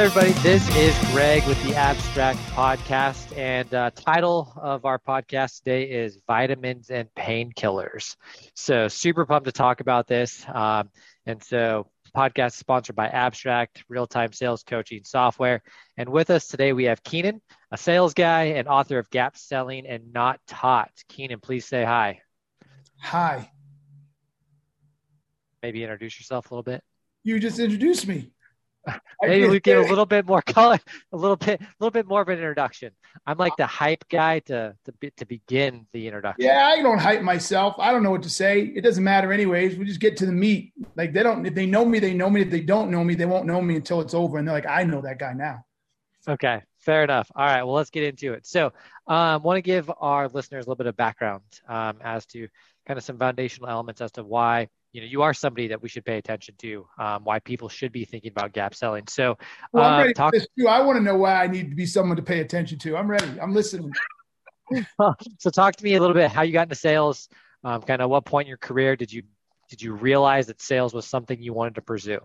Hey everybody, this is Greg with the Abstrakt Podcast, and uh, title of our podcast today is Vitamins and Painkillers. So super pumped to talk about this. Um, and so podcast sponsored by Abstrakt, real-time sales coaching software. And with us today, we have Keenan, a sales guy and author of Gap Selling and Not Taught. Keenan, please say hi. Hi. Maybe introduce yourself a little bit. You just introduced me. Maybe we get a little bit more color, a little bit, a little bit more of an introduction. I'm like the hype guy to to to begin the introduction. Yeah, I don't hype myself. I don't know what to say. It doesn't matter anyways. We just get to the meat. Like they don't. If they know me, they know me. If they don't know me, they won't know me until it's over. And they're like, I know that guy now. Okay, fair enough. All right, well, let's get into it. So, um, want to give our listeners a little bit of background um, as to kind of some foundational elements as to why you know you are somebody that we should pay attention to um, why people should be thinking about gap selling. So well, I'm uh, ready talk- this too. i want to know why i need to be someone to pay attention to. I'm ready. I'm listening. So talk to me a little bit how you got into sales. Um, kind of what point in your career did you did you realize that sales was something you wanted to pursue?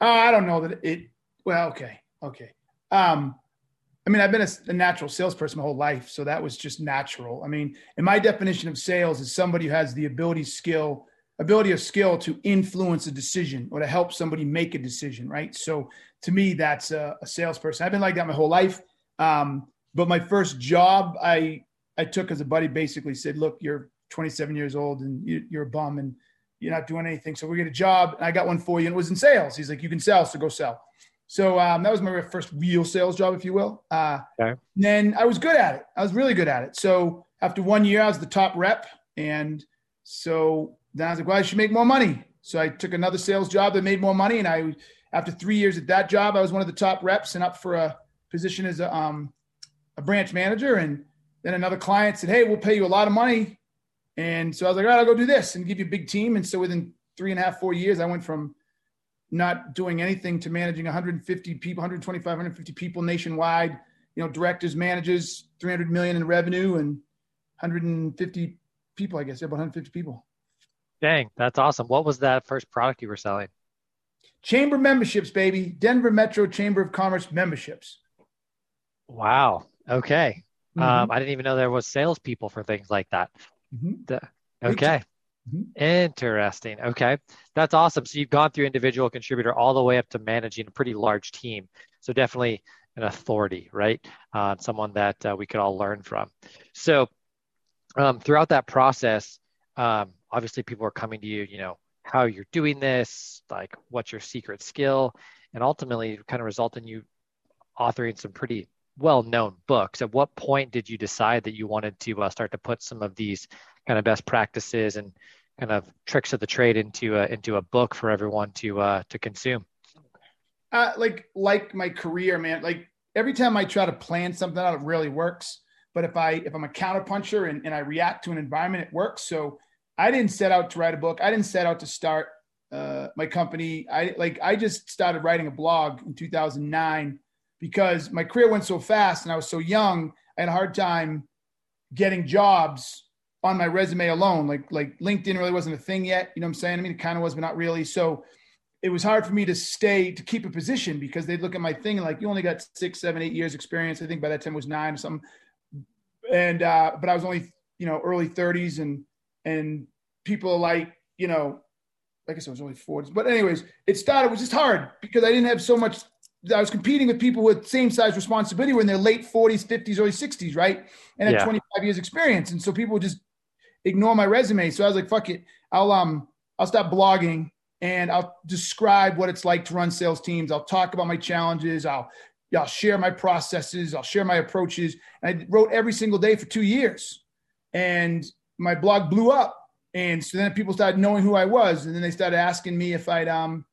Uh, i don't know that it well okay okay. Um, I mean, I've been a, a, natural salesperson my whole life, so that was just natural. I mean, and my definition of sales is somebody who has the ability, skill, ability or skill to influence a decision or to help somebody make a decision, right? So to me, that's a, a salesperson. I've been like that my whole life. Um, but my first job I I took as a buddy basically said, look, you're 27 years old and you, you're a bum and you're not doing anything. So we get a job and I got one for you and it was in sales. He's like, you can sell, so go sell. So um, that was my first real sales job, if you will. Uh, okay. Then I was good at it. I was really good at it. So after one year, I was the top rep. And so then I was like, well, I should make more money. So I took another sales job that made more money. And I, after three years at that job, I was one of the top reps and up for a position as a, um, a branch manager. And then another client said, hey, we'll pay you a lot of money. And so I was like, all right, I'll go do this and give you a big team. And so within three and a half, four years, I went from not doing anything to managing 150 people, 125, 150 people nationwide, you know, directors, managers, 300 million in revenue and 150 people, I guess, about 150 people. Dang, that's awesome. What was that first product you were selling? Chamber memberships, baby. Denver Metro Chamber of Commerce memberships. Wow. Okay. Mm-hmm. Um, I didn't even know there was salespeople for things like that. Mm-hmm. okay. Mm-hmm. Interesting. Okay. That's awesome. So you've gone through individual contributor all the way up to managing a pretty large team. So definitely an authority, right? Uh, someone that uh, we could all learn from. So um, throughout that process, um, obviously people are coming to you, you know, how you're doing this, like what's your secret skill, and ultimately kind of result in you authoring some pretty well-known books. At what point did you decide that you wanted to uh, start to put some of these kind of best practices and kind of tricks of the trade into a, into a book for everyone to uh, to consume? Uh, like like my career, man. Like every time I try to plan something out, it really works. But if I if I'm a counterpuncher and, and I react to an environment, it works. So I didn't set out to write a book. I didn't set out to start uh, my company. I like I just started writing a blog in 2009 because my career went so fast and I was so young. I had a hard time getting jobs on my resume alone. Like like LinkedIn really wasn't a thing yet. You know what I'm saying? I mean, it kind of was, but not really. So it was hard for me to stay to keep a position because they'd look at my thing and like you only got six, seven, eight years experience. I think by that time it was nine or something. And uh, but I was only you know early 30s and and people like, you know, I guess I was only 40s. But anyways, it started, it was just hard because I didn't have so much. I was competing with people with same size responsibility when they're late 40s, 50s, early 60s, right? And had yeah. 25 years experience. And so people would just ignore my resume. So I was like, fuck it. I'll um I'll stop blogging and I'll describe what it's like to run sales teams. I'll talk about my challenges. I'll I'll share my processes. I'll share my approaches. And I wrote every single day for two years. And my blog blew up and so then people started knowing who I was, and then they started asking me if I'd, um,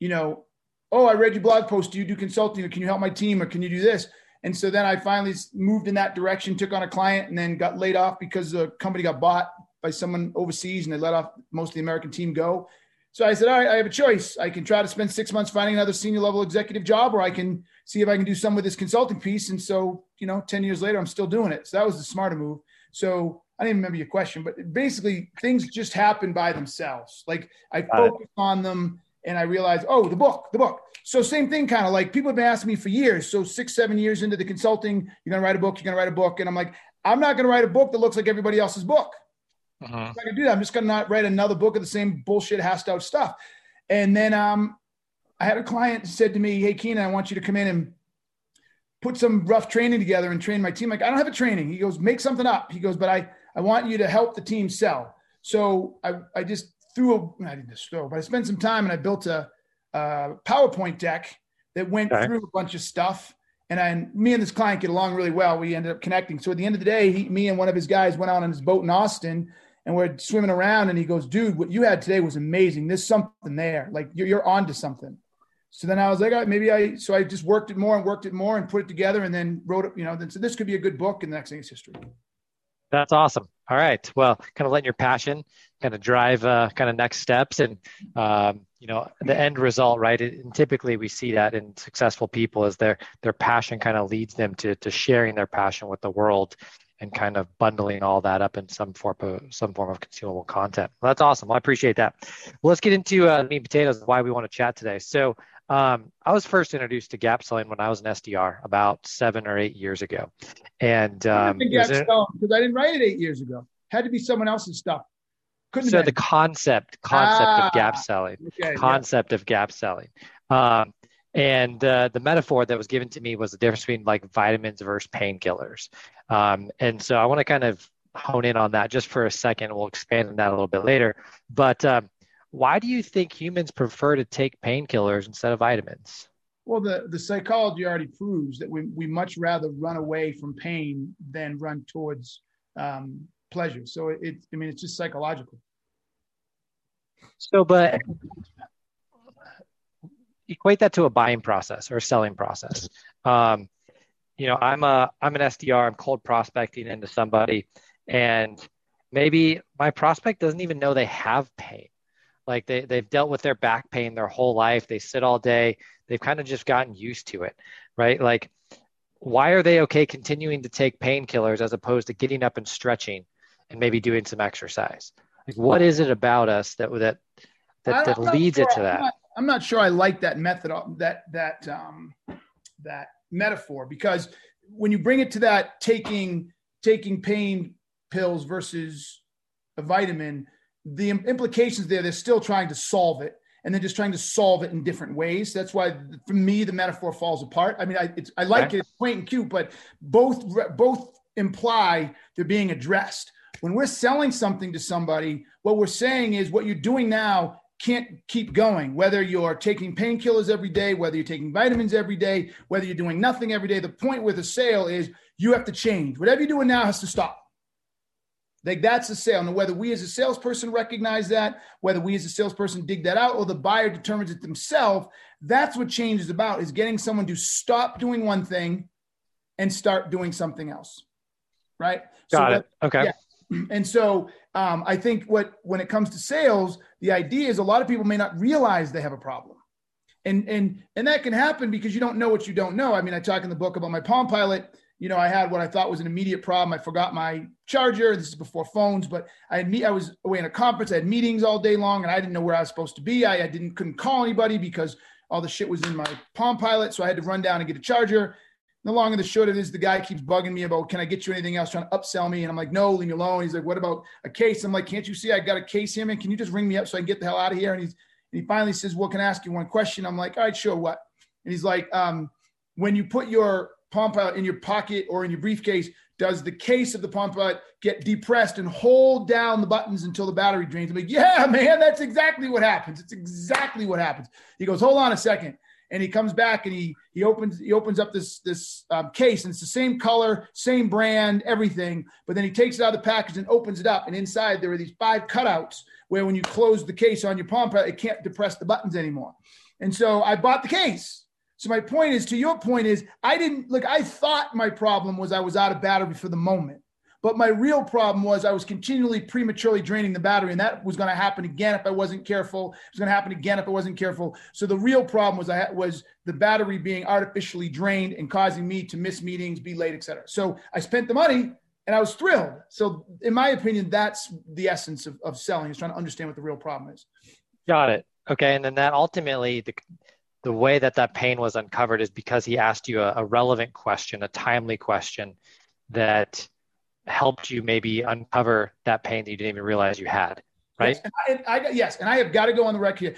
you know, oh, I read your blog post. Do you do consulting, or can you help my team, or can you do this? And so then I finally moved in that direction, took on a client, and then got laid off because the company got bought by someone overseas, and they let off most of the American team go. So I said, all right, I have a choice. I can try to spend six months finding another senior level executive job, or I can see if I can do some with this consulting piece. And so, you know, 10 years later, I'm still doing it. So that was the smarter move. So I didn't remember your question, but basically things just happen by themselves. Like I focus on them and I realized, oh, the book, the book. So same thing, kind of like people have been asking me for years. So six, seven years into the consulting, you're gonna write a book. You're gonna write a book, and I'm like, I'm not gonna write a book that looks like everybody else's book. Uh-huh. I'm not gonna do that. I'm just gonna not write another book of the same bullshit, hashed out stuff. And then um, I had a client said to me, "Hey, Keenan, I want you to come in and put some rough training together and train my team." Like, I don't have a training. He goes, "Make something up." He goes, "But I I want you to help the team sell." So I I just threw a I didn't throw, but I spent some time and I built a, a PowerPoint deck that went okay. through a bunch of stuff. And I, me and this client get along really well. We ended up connecting. So at the end of the day, he, me and one of his guys went out on his boat in Austin and we're swimming around and he goes, dude, what you had today was amazing. There's something there. Like you're, you're on to something. So then I was like, maybe I, so I just worked it more and worked it more and put it together and then wrote it, you know, then so this could be a good book and the next thing is history. That's awesome. All right. Well, kind of letting your passion kind of drive uh, kind of next steps and, um, you know, the end result, right? And typically we see that in successful people is their, their passion kind of leads them to, to sharing their passion with the world and kind of bundling all that up in some form of some form of consumable content. Well, that's awesome. Well, I appreciate that. Well, let's get into uh, meat and potatoes. Why we want to chat today. So, um, I was first introduced to gap selling when I was an SDR about seven or eight years ago, and um, because I didn't write it eight years ago. Had to be someone else's stuff. Couldn't so the concept concept ah, of gap selling, okay, concept yeah. of gap selling. Um, and uh, the metaphor that was given to me was the difference between like vitamins versus painkillers. Um, and so I want to kind of hone in on that just for a second. We'll expand on that a little bit later. But um, why do you think humans prefer to take painkillers instead of vitamins? Well, the, the psychology already proves that we, we much rather run away from pain than run towards um, pleasure. So it, it, I mean, it's just psychological. So, but equate that to a buying process or a selling process. Um, you know, I'm a I'm an SDR. I'm cold prospecting into somebody, and maybe my prospect doesn't even know they have pain. Like they they've dealt with their back pain their whole life. They sit all day. They've kind of just gotten used to it, right? Like, why are they okay continuing to take painkillers as opposed to getting up and stretching and maybe doing some exercise? Like, what is it about us that that that, that leads sure. it to that? I'm not, I'm not sure I like that method that that um, that metaphor because when you bring it to that taking taking pain pills versus a vitamin, the implications there they're still trying to solve it and they're just trying to solve it in different ways. That's why, for me, the metaphor falls apart. I mean, I, I like it, it's quaint and cute, but both both imply they're being addressed. When we're selling something to somebody, what we're saying is what you're doing now can't keep going. Whether you're taking painkillers every day, whether you're taking vitamins every day, whether you're doing nothing every day, the point with a sale is you have to change. Whatever you're doing now has to stop. Like that's a sale. Now, whether we as a salesperson recognize that, whether we as a salesperson dig that out, or the buyer determines it themselves, that's what change is about: is getting someone to stop doing one thing and start doing something else. Right. Got so it. That, okay. Yeah. And so um, I think what when it comes to sales, the idea is a lot of people may not realize they have a problem. And and and that can happen because you don't know what you don't know. I mean, I talk in the book about my Palm Pilot. You know, I had what I thought was an immediate problem. I forgot my charger. This is before phones, but I had me. I was away in a conference. I had meetings all day long, and I didn't know where I was supposed to be. I, I didn't couldn't call anybody because all the shit was in my Palm Pilot. So I had to run down and get a charger the long and the short of it is the guy keeps bugging me about, can I get you anything else? Trying to upsell me. And I'm like, no, leave me alone. He's like, what about a case? I'm like, can't you see I got a case here, man? Can you just ring me up so I can get the hell out of here? And he's, and he finally says, well, can I ask you one question? I'm like, all right, sure. What? And he's like, um, when you put your Palm Pilot in your pocket or in your briefcase, does the case of the Palm Pilot get depressed and hold down the buttons until the battery drains? I'm like, yeah, man, that's exactly what happens. It's exactly what happens. He goes, hold on a second and he comes back and he he opens he opens up this this um, case and it's the same color, same brand, everything. But then he takes it out of the package and opens it up, and inside there are these five cutouts where when you close the case on your palm it can't depress the buttons anymore. And so I bought the case. So my point is, to your point is, I didn't look. I thought my problem was I was out of battery for the moment. But my real problem was I was continually prematurely draining the battery, and that was going to happen again if I wasn't careful. It was going to happen again if I wasn't careful. So the real problem was I was the battery being artificially drained and causing me to miss meetings, be late, etc. So I spent the money and I was thrilled. So in my opinion, that's the essence of, of selling is trying to understand what the real problem is. Got it. Okay, and then that ultimately the the way that that pain was uncovered is because he asked you a, a relevant question, a timely question that helped you maybe uncover that pain that you didn't even realize you had, right? Yes, and I, and I yes, and I have got to go on the record here.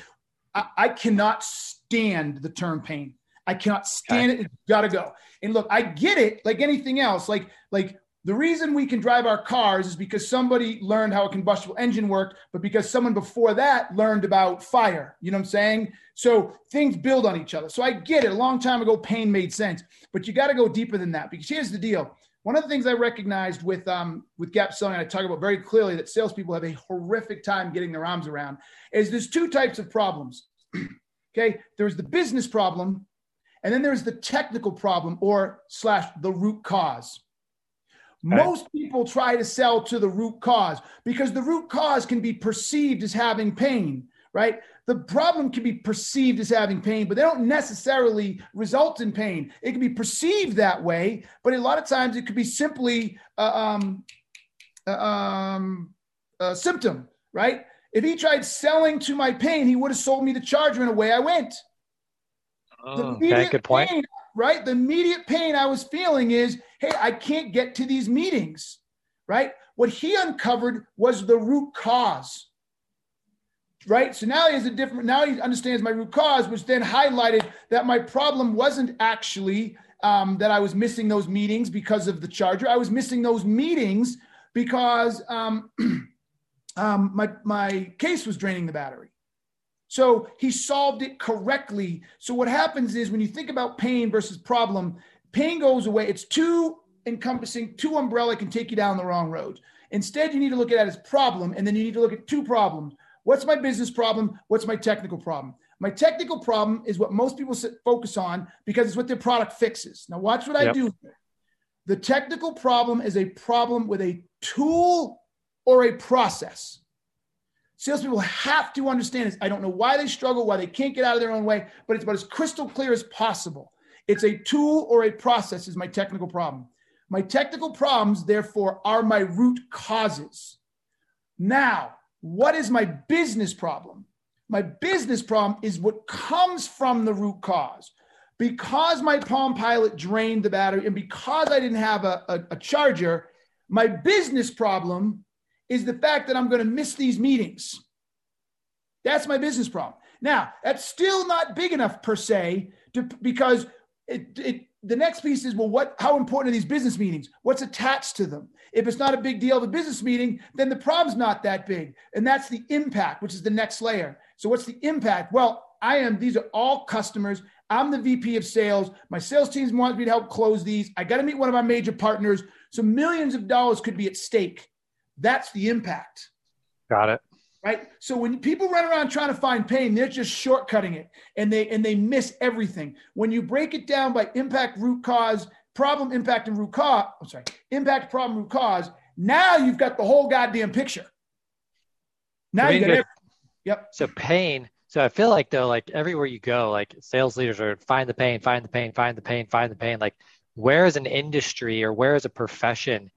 I, I cannot stand the term pain. I cannot stand okay. it. It's got to go. And look, I get it. Like anything else, like like the reason we can drive our cars is because somebody learned how a combustible engine worked, but because someone before that learned about fire. You know what I'm saying? So things build on each other. So I get it. A long time ago, pain made sense, but you got to go deeper than that because here's the deal. One of the things I recognized with um, with gap selling, I talk about very clearly that salespeople have a horrific time getting their arms around, is there's two types of problems. okay, there's the business problem, and then there's the technical problem or slash the root cause. Most people try to sell to the root cause because the root cause can be perceived as having pain, right? The problem can be perceived as having pain, but they don't necessarily result in pain. It can be perceived that way, but a lot of times it could be simply uh, um, uh, um, a symptom, right? If he tried selling to my pain, he would have sold me the charger and away I went. Oh, okay, good point. Pain, right? The immediate pain I was feeling is, hey, I can't get to these meetings, right? What he uncovered was the root cause, right? So now he has a different, now he understands my root cause, which then highlighted that my problem wasn't actually um, that I was missing those meetings because of the charger. I was missing those meetings because um, um, my, my case was draining the battery. So he solved it correctly. So what happens is when you think about pain versus problem, pain goes away. It's too encompassing, too umbrella can take you down the wrong road. Instead, you need to look at it as problem, and then you need to look at two problems. What's my business problem? What's my technical problem? My technical problem is what most people focus on because it's what their product fixes. Now, watch what yep. I do. The technical problem is a problem with a tool or a process. Salespeople have to understand this. I don't know why they struggle, why they can't get out of their own way, but it's about as crystal clear as possible. It's a tool or a process, is my technical problem. My technical problems, therefore, are my root causes. Now, what is my business problem? My business problem is what comes from the root cause. Because my Palm Pilot drained the battery and because I didn't have a, a, a charger, my business problem is the fact that I'm going to miss these meetings. That's my business problem. Now, that's still not big enough per se to, because it, it, the next piece is well, what, how important are these business meetings? What's attached to them? If it's not a big deal of a business meeting, then the problem's not that big. And that's the impact, which is the next layer. So, what's the impact? Well, I am, these are all customers. I'm the VP of sales. My sales teams want me to help close these. I got to meet one of my major partners. So, millions of dollars could be at stake. That's the impact. Got it. Right. So when people run around trying to find pain, they're just shortcutting it and they and they miss everything. When you break it down by impact, root cause, problem, impact, and root cause, I'm sorry, impact, problem, root cause, now you've got the whole goddamn picture. Now you got every, Yep. So pain. So I feel like though, like everywhere you go, like sales leaders are find the pain, find the pain, find the pain, find the pain. Like where is an industry or where is a profession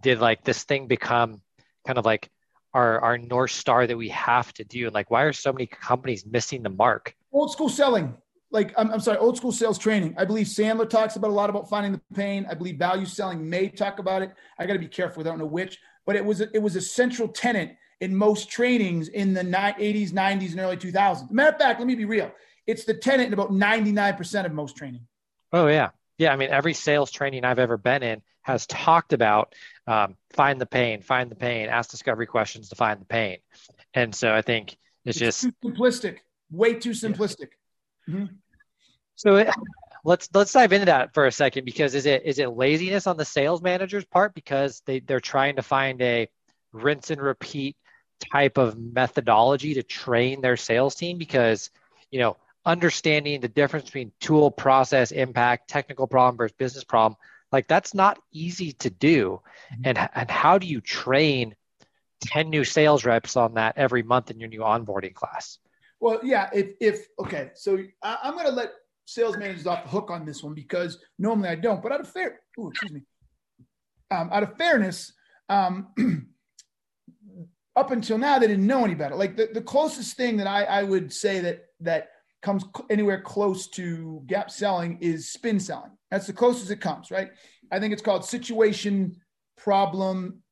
did like this thing become kind of like our our north star that we have to do. And like why are so many companies missing the mark? Old school selling. Like I'm, I'm sorry old school sales training. I believe sandler talks about a lot about finding the pain. I believe value selling may talk about it. I got to be careful i don't know which but it was a, it was a central tenet in most trainings in the 80s 90s and early 2000s matter of fact let me be real. It's the tenet in about 99% of most training. Oh yeah yeah i mean every sales training i've ever been in has talked about um, find the pain, find the pain, ask discovery questions to find the pain. And so I think it's, it's just simplistic, way too simplistic. Yeah. Mm-hmm. So it, let's let's dive into that for a second because is it is it laziness on the sales manager's part because they they're trying to find a rinse and repeat type of methodology to train their sales team because you know understanding the difference between tool process impact technical problem versus business problem like that's not easy to do. Mm-hmm. And, and how do you train 10 new sales reps on that every month in your new onboarding class? Well, yeah, if, if okay, so I, am going to let sales managers off the hook on this one because normally I don't, but out of fair, ooh, excuse me, um, out of fairness, um, up until now, they didn't know any better. Like the, the closest thing that I, I would say that that comes anywhere close to gap selling is spin selling. That's the closest it comes, right? I think it's called situation, problem,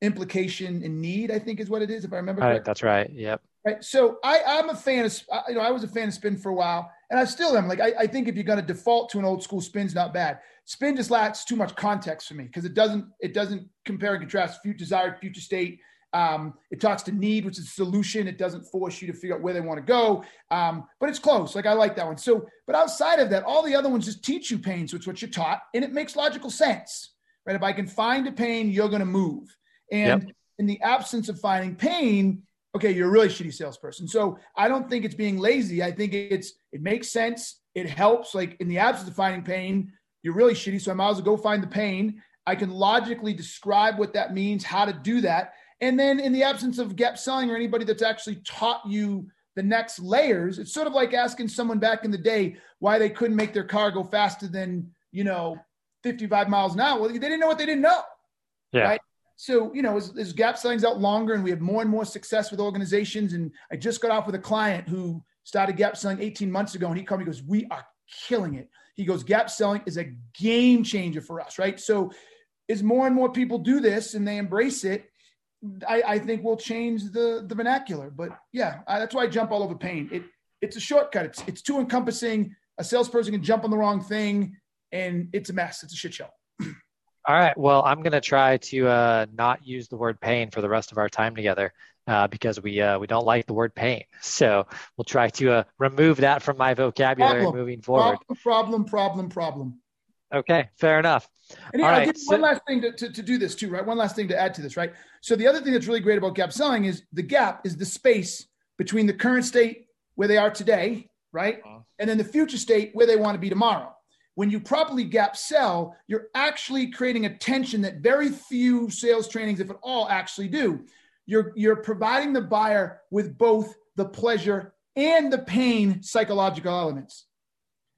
implication, and need. I think is what it is, if I remember. Right, that's right. Yep. Right. So I, I'm a fan of, you know, I was a fan of spin for a while, and I still am. Like I, I think if you're going to default to an old school spin's not bad. Spin just lacks too much context for me because it doesn't it doesn't compare and contrast future desired future state um, it talks to need, which is a solution. It doesn't force you to figure out where they want to go, um, but it's close. Like I like that one. So, but outside of that, all the other ones just teach you pain, so it's what you're taught, and it makes logical sense, right? If I can find a pain, you're going to move. And yep. in the absence of finding pain, okay, you're a really shitty salesperson. So I don't think it's being lazy. I think it's it makes sense. It helps. Like in the absence of finding pain, you're really shitty. So I might as well go find the pain. I can logically describe what that means, how to do that and then in the absence of gap selling or anybody that's actually taught you the next layers, it's sort of like asking someone back in the day why they couldn't make their car go faster than, you know, 55 miles an hour. Well, they didn't know what they didn't know. Yeah. Right. So, you know, as, as gap selling's out longer and we have more and more success with organizations. And I just got off with a client who started gap selling 18 months ago and he called me, he goes, We are killing it. He goes, Gap selling is a game changer for us, right? So, as more and more people do this and they embrace it, I, I think will change the the vernacular. But yeah, I, that's why I jump all over pain. It it's a shortcut. It's it's too encompassing. A salesperson can jump on the wrong thing, and it's a mess. It's a shit show. All right. Well, I'm going to try to uh, not use the word pain for the rest of our time together uh, because we uh, we don't like the word pain. So we'll try to uh, remove that from my vocabulary problem, moving forward. Problem, problem, problem. Okay, fair enough. And here, I'll right. give you one last thing to, to, to, do this too, right? One last thing to add to this, right? So the other thing that's really great about gap selling is the gap is the space between the current state where they are today, right? Uh-huh. And then the future state where they want to be tomorrow. When you properly gap sell, you're actually creating a tension that very few sales trainings, if at all, actually do. You're, you're providing the buyer with both the pleasure and the pain psychological elements.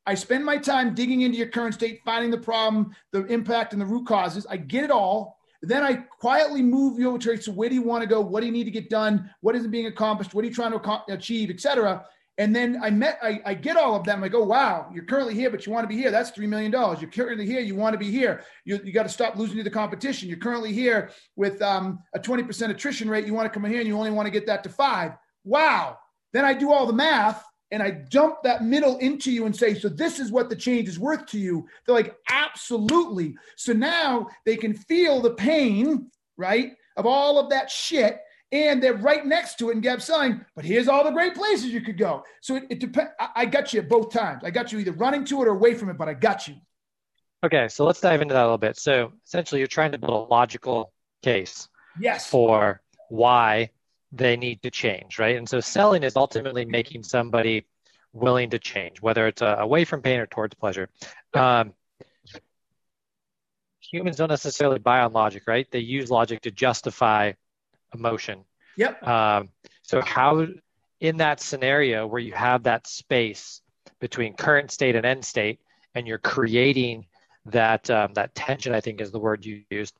I spend my time digging into your current state, finding the problem, the impact, and the root causes. I get it all. Then I quietly move you over to so where do you want to go? What do you need to get done? What isn't being accomplished? What are you trying to achieve, etc. And then I met, I, I get all of them. I go, wow, you're currently here, but you want to be here. That's $3 million. You're currently here. You want to be here. You, you got to stop losing to the competition. You're currently here with um, a 20% attrition rate. You want to come in here and you only want to get that to five. Wow. Then I do all the math and I dump that middle into you and say, so this is what the change is worth to you. They're like, absolutely. So now they can feel the pain, right, of all of that shit. And they're right next to it and gap selling, but here's all the great places you could go. So it, it depends. I got you at both times. I got you either running to it or away from it, but I got you. Okay, so let's dive into that a little bit. So essentially, you're trying to build a logical case yes. for why they need to change, right? And so selling is ultimately making somebody willing to change, whether it's uh, away from pain or towards pleasure. Um, humans don't necessarily buy on logic, right? They use logic to justify emotion. Yep. Um, so how, in that scenario where you have that space between current state and end state, and you're creating that um, that tension, I think is the word you used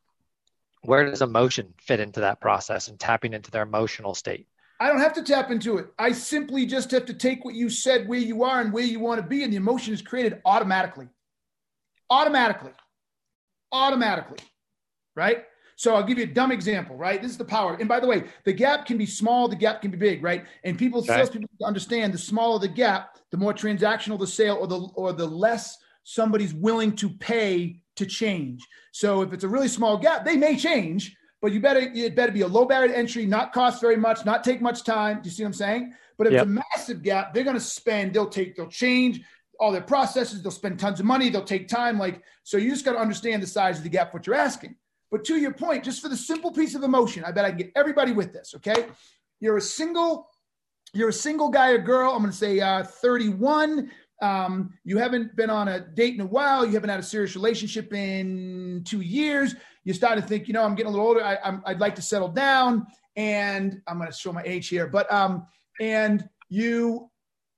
where does emotion fit into that process and tapping into their emotional state? I don't have to tap into it. I simply just have to take what you said, where you are, and where you want to be, and the emotion is created automatically. Automatically. Automatically. Right? So I'll give you a dumb example, right? This is the power. And by the way, the gap can be small, the gap can be big, right? And people, salespeople understand the smaller the gap, the more transactional the sale or the or the less somebody's willing to pay to change. So if it's a really small gap, they may change, but you better it better be a low barrier to entry, not cost very much, not take much time. Do you see what I'm saying? But if yep. it's a massive gap, they're going to spend. They'll take. They'll change all their processes. They'll spend tons of money. They'll take time. Like so, you just got to understand the size of the gap. What you're asking. But to your point, just for the simple piece of emotion, I bet I can get everybody with this. Okay, you're a single. You're a single guy or girl. I'm going to say uh, 31 um, you haven't been on a date in a while, you haven't had a serious relationship in two years, you start to think, you know, I'm getting a little older, I, I'm, I'd like to settle down, and I'm going to show my age here, but um, and you,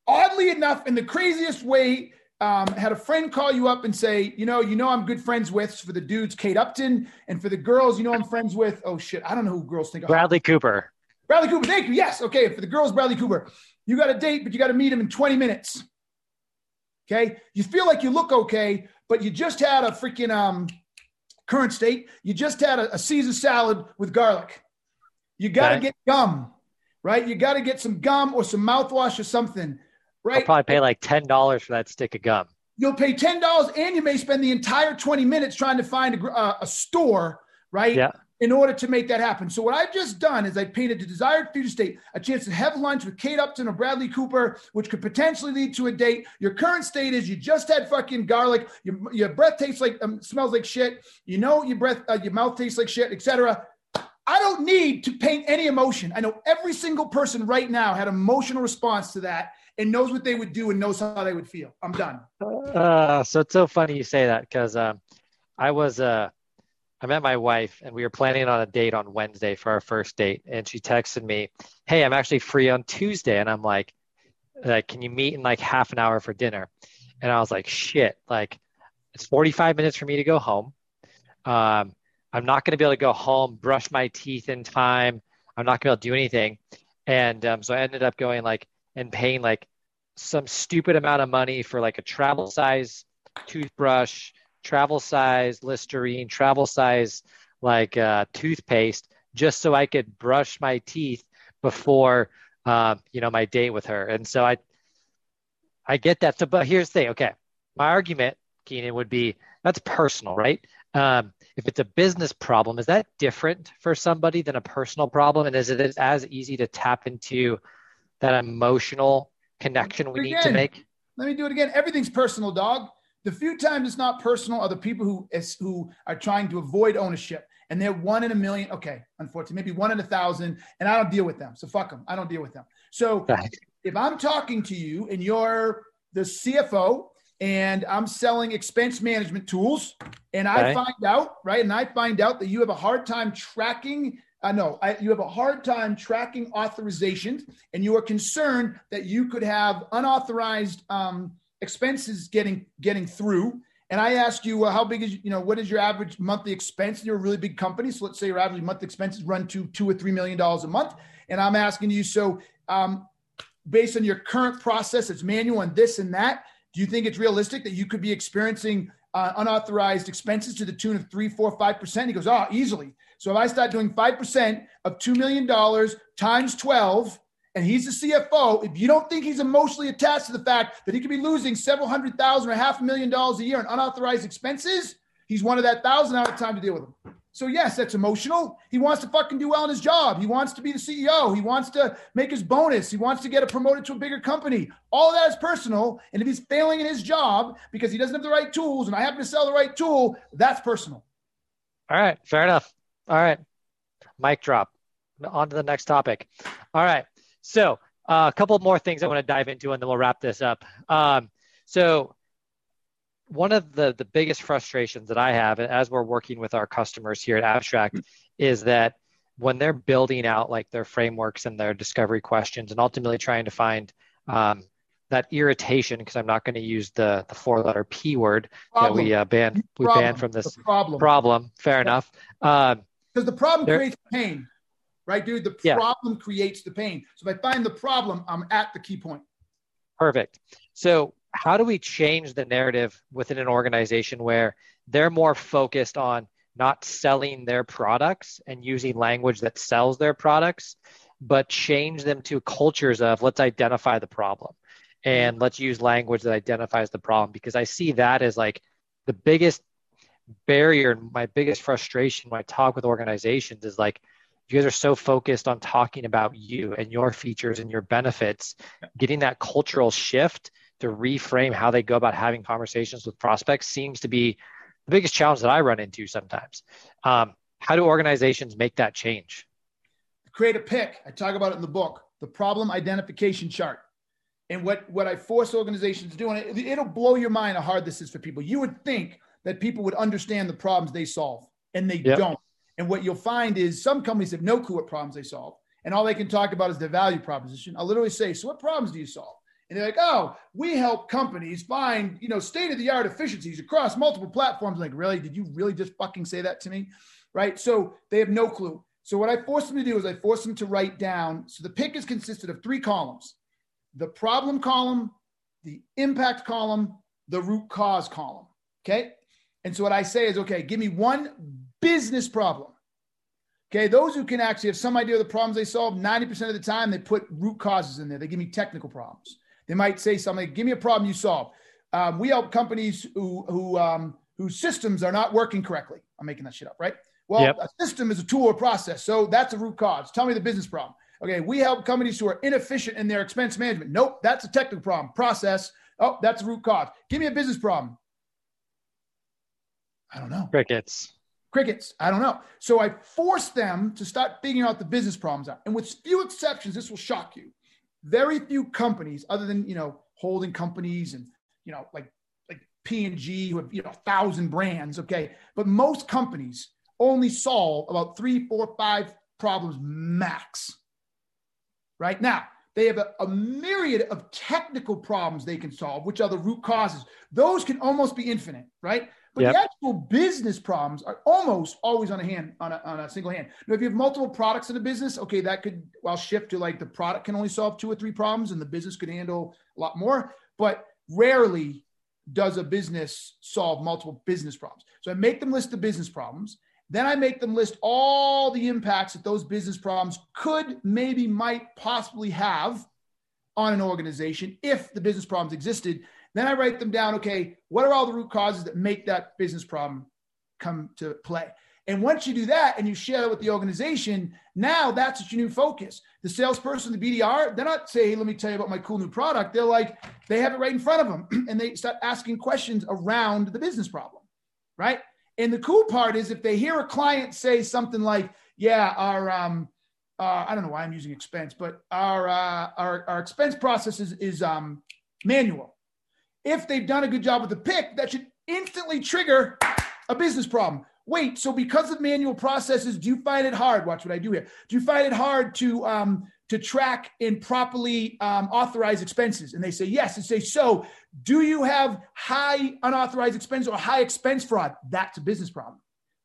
oddly enough, in the craziest way, um, had a friend call you up and say, you know, you know, I'm good friends with for the dudes, Kate Upton, and for the girls, you know, I'm friends with. Oh shit, I don't know who girls think. Bradley Cooper. Bradley Cooper, thank you. Yes. Okay. For the girls, Bradley Cooper, you got a date, but you got to meet him in 20 minutes. Okay. You feel like you look okay, but you just had a freaking um, current state. You just had a, a Caesar salad with garlic. You got to okay. get gum, right? You got to get some gum or some mouthwash or something, right? I'll probably pay like $10 for that stick of gum. You'll pay $10 and you may spend the entire 20 minutes trying to find a, uh, a store, right? Yeah in order to make that happen. So what I've just done is I painted the desired future state, a chance to have lunch with Kate Upton or Bradley Cooper, which could potentially lead to a date. Your current state is you just had fucking garlic. Your, your breath tastes like um, smells like shit. You know your breath, uh, your mouth tastes like shit, etc. I don't need to paint any emotion. I know every single person right now had emotional response to that and knows what they would do and knows how they would feel. I'm done. Uh, so it's so funny you say that because um, I was uh, I met my wife and we were planning on a date on Wednesday for our first date. And she texted me, Hey, I'm actually free on Tuesday. And I'm like, like, can you meet in like half an hour for dinner? And I was like, shit, like it's 45 minutes for me to go home. Um, I'm not going to be able to go home, brush my teeth in time. I'm not going to be able to do anything. And um, so I ended up going like and paying like some stupid amount of money for like a travel size toothbrush, travel size Listerine, travel size like uh, toothpaste, just so I could brush my teeth before uh, you know my date with her. And so I I get that. So, but here's the thing. Okay, my argument, Keenan, would be that's personal, right? Um, if it's a business problem, is that different for somebody than a personal problem? And is it as easy to tap into that emotional connection we again, need to make? Let me do it again. Everything's personal, dog. The few times it's not personal are the people who is, who are trying to avoid ownership, and they're one in a million. Okay, unfortunately, maybe one in a thousand, and I don't deal with them. So fuck them. I don't deal with them. So right. if I'm talking to you and you're the CFO and I'm selling expense management tools, and I find out right, and I find out that you have a hard time tracking I uh, know I, you have a hard time tracking authorizations, and you are concerned that you could have unauthorized um, expenses getting getting through. And I ask you, uh, how big is you know what is your average monthly expense? You're a really big company, so let's say your average monthly expenses run to two or three million dollars a month. And I'm asking you, so um, based on your current process, it's manual and this and that. Do you think it's realistic that you could be experiencing uh, unauthorized expenses to the tune of three, four, five percent? He goes, oh, easily. So if I start doing five percent of two million dollars times twelve, and he's the CFO, if you don't think he's emotionally attached to the fact that he could be losing several hundred thousand or half a million dollars a year in unauthorized expenses, he's one of that thousand out of time to deal with them. So yes, that's emotional. He wants to fucking do well in his job. He wants to be the CEO. He wants to make his bonus. He wants to get it promoted to a bigger company. All that is personal. And if he's failing in his job because he doesn't have the right tools and I happen to sell the right tool, that's personal. All right, fair enough. All right. Mic drop. On to the next topic. All right. So uh, a couple more things I want to dive into, and then we'll wrap this up. Um, so one of the the biggest frustrations that I have as we're working with our customers here at Abstrakt is that when they're building out like their frameworks and their discovery questions, and ultimately trying to find um, that irritation, because I'm not going to use the the four letter P word problem. that we uh, ban we ban from this problem. Problem, fair yeah. enough. Because um, the problem creates pain right, dude? The yeah. problem creates the pain. So if I find the problem, I'm at the key point. Perfect. So how do we change the narrative within an organization where they're more focused on not selling their products and using language that sells their products, but change them to cultures of let's identify the problem and mm-hmm. let's use language that identifies the problem because I see that as like the biggest barrier and my biggest frustration when I talk with organizations is like you guys are so focused on talking about you and your features and your benefits, getting that cultural shift to reframe how they go about having conversations with prospects seems to be the biggest challenge that I run into sometimes. Um, how do organizations make that change? Create a pick. I talk about it in the book, the problem identification chart. And what, what I force organizations to do, and it, it'll blow your mind how hard this is for people. You would think that people would understand the problems they solve, and they yep. don't. And what you'll find is some companies have no clue what problems they solve. And all they can talk about is their value proposition. I'll literally say, So what problems do you solve? And they're like, oh, we help companies find, you know, state of the art efficiencies across multiple platforms. Like, really? Did you really just fucking say that to me? Right. So they have no clue. So what I forced them to do is I forced them to write down. So the pick is consisted of three columns: the problem column, the impact column, the root cause column. Okay. And so what I say is, okay, give me one business problem. Okay, those who can actually have some idea of the problems they solve, 90% of the time they put root causes in there. They give me technical problems. They might say something, give me a problem you solve. Um, we help companies who, who um, whose systems are not working correctly. I'm making that shit up, right? Well, yep. a system is a tool or process. So that's a root cause. Tell me the business problem. Okay, we help companies who are inefficient in their expense management. Nope, that's a technical problem. Process. Oh, that's a root cause. Give me a business problem. I don't know. Crickets. Crickets. I don't know. So I forced them to start figuring out the business problems out. And with few exceptions, this will shock you. Very few companies, other than you know holding companies and you know like like P and G, who have you know a thousand brands. Okay, but most companies only solve about three, four, five problems max. Right now, they have a, a, myriad of technical problems they can solve, which are the root causes. Those can almost be infinite, right? But yep. the actual business problems are almost always on a hand, on a, on a single hand. Now, if you have multiple products in a business, okay, that could well shift to like the product can only solve two or three problems and the business could handle a lot more. But rarely does a business solve multiple business problems. So I make them list the business problems. Then I make them list all the impacts that those business problems could, maybe, might, possibly have on an organization if the business problems existed. Then I write them down. Okay, what are all the root causes that make that business problem come to play? And once you do that and you share that with the organization, now that's your new focus. The salesperson, the BDR, they're not saying, hey, let me tell you about my cool new product. They're like, they have it right in front of them and they start asking questions around the business problem, right? And the cool part is if they hear a client say something like, yeah, our, um, uh, I don't know why I'm using expense, but our, uh, our, our expense process is, is um, manual. If they've done a good job with the pick, that should instantly trigger a business problem. Wait, so because of manual processes, do you find it hard? Watch what I do here. Do you find it hard to um, to track and properly um, authorize expenses? And they say yes. And say, so do you have high unauthorized expense or high expense fraud? That's a business problem.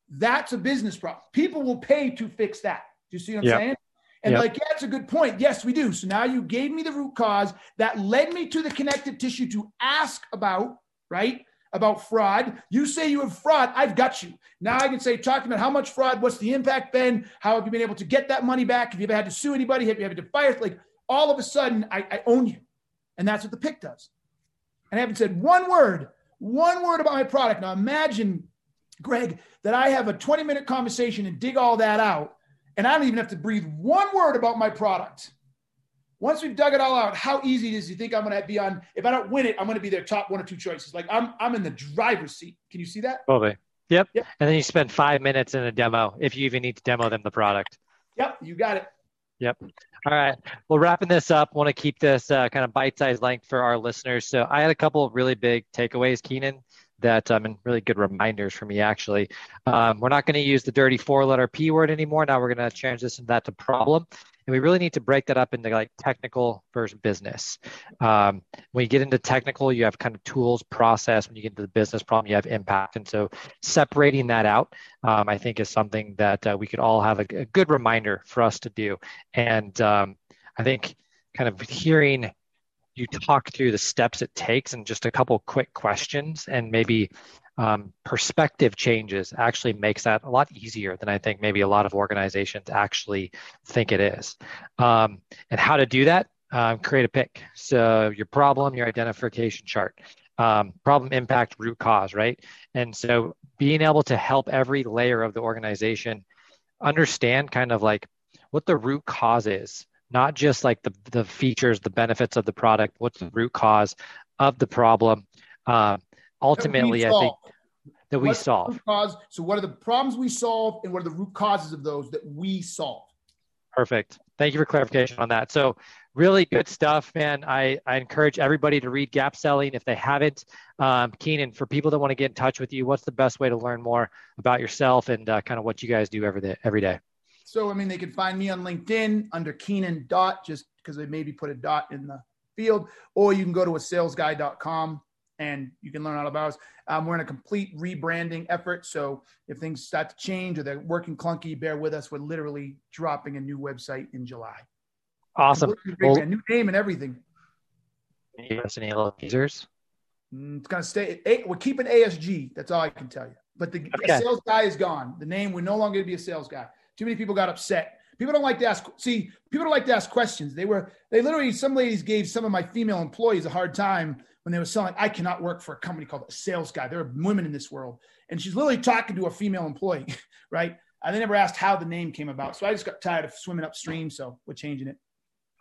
That's a business problem. People will pay to fix that. Do you see what I'm yep. saying? And yep. like, yeah, that's a good point. Yes, we do. So now you gave me the root cause that led me to the connective tissue to ask about, right? About fraud. You say you have fraud. I've got you. Now I can say, talking about how much fraud, what's the impact been? How have you been able to get that money back? Have you ever had to sue anybody? Have you ever had to fire? Like all of a sudden, I, I own you. And that's what the pick does and I haven't said one word, one word about my product. Now imagine, Greg, that I have a 20 minute conversation and dig all that out, and I don't even have to breathe one word about my product. Once we've dug it all out, how easy is you think I'm going to be on? If I don't win it, I'm going to be their top one or two choices. Like I'm, I'm in the driver's seat. Can you see that? Totally. Yep. yep. And then you spend five minutes in a demo if you even need to demo them the product. Yep, you got it. Yep. All right. Well, wrapping this up, want to keep this uh, kind of bite-sized length for our listeners. So I had a couple of really big takeaways, Keenan, that um, and really good reminders for me actually. Um, we're not going to use the dirty four-letter P word anymore. Now we're going to transition that to problem, and we really need to break that up into like technical versus business. Um, when you get into technical, you have kind of tools, process. When you get into the business problem, you have impact. And so separating that out, um, I think, is something that uh, we could all have a, a, good reminder for us to do. And um, I think kind of hearing you talk through the steps it takes and just a couple quick questions and maybe um, perspective changes actually makes that a lot easier than I think maybe a lot of organizations actually think it is. Um, and how to do that? Um, create a pick. So your problem, your identification chart, um, problem, impact, root cause, right? And so being able to help every layer of the organization understand kind of like what the root cause is, not just like the, the features, the benefits of the product, what's the root cause of the problem. Uh, ultimately, I think that we solve. Cause, so, what are the problems we solve, and what are the root causes of those that we solve? Perfect. Thank you for clarification on that. So, really good stuff, man. I, I encourage everybody to read Gap Selling if they haven't. Um, Keenan, for people that want to get in touch with you, what's the best way to learn more about yourself and uh, kind of what you guys do every day? Every day? So, I mean, they can find me on LinkedIn under Keenan Dot, just because they maybe put a dot in the field, or you can go to asalesguy.com and you can learn all about us. Um, we're in a complete rebranding effort. So if things start to change or they're working clunky, bear with us. We're literally dropping a new website in July. Awesome. Well, new name and everything. Any users? Mm, it's gonna stay. We're keeping ASG. That's all I can tell you. But the okay. sales guy is gone. The name we're no longer going to be a sales guy. Too many people got upset. People don't like to ask. See, people don't like to ask questions. They were. They literally. Some ladies gave some of my female employees a hard time when they were selling. I cannot work for a company called a sales guy. There are women in this world, and she's literally talking to a female employee, right? And they never asked how the name came about. So I just got tired of swimming upstream. So we're changing it.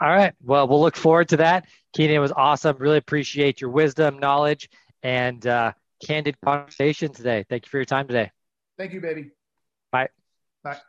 All right. Well, we'll look forward to that. Keenan, it was awesome. Really appreciate your wisdom, knowledge, and uh, candid conversation today. Thank you for your time today. Thank you, baby.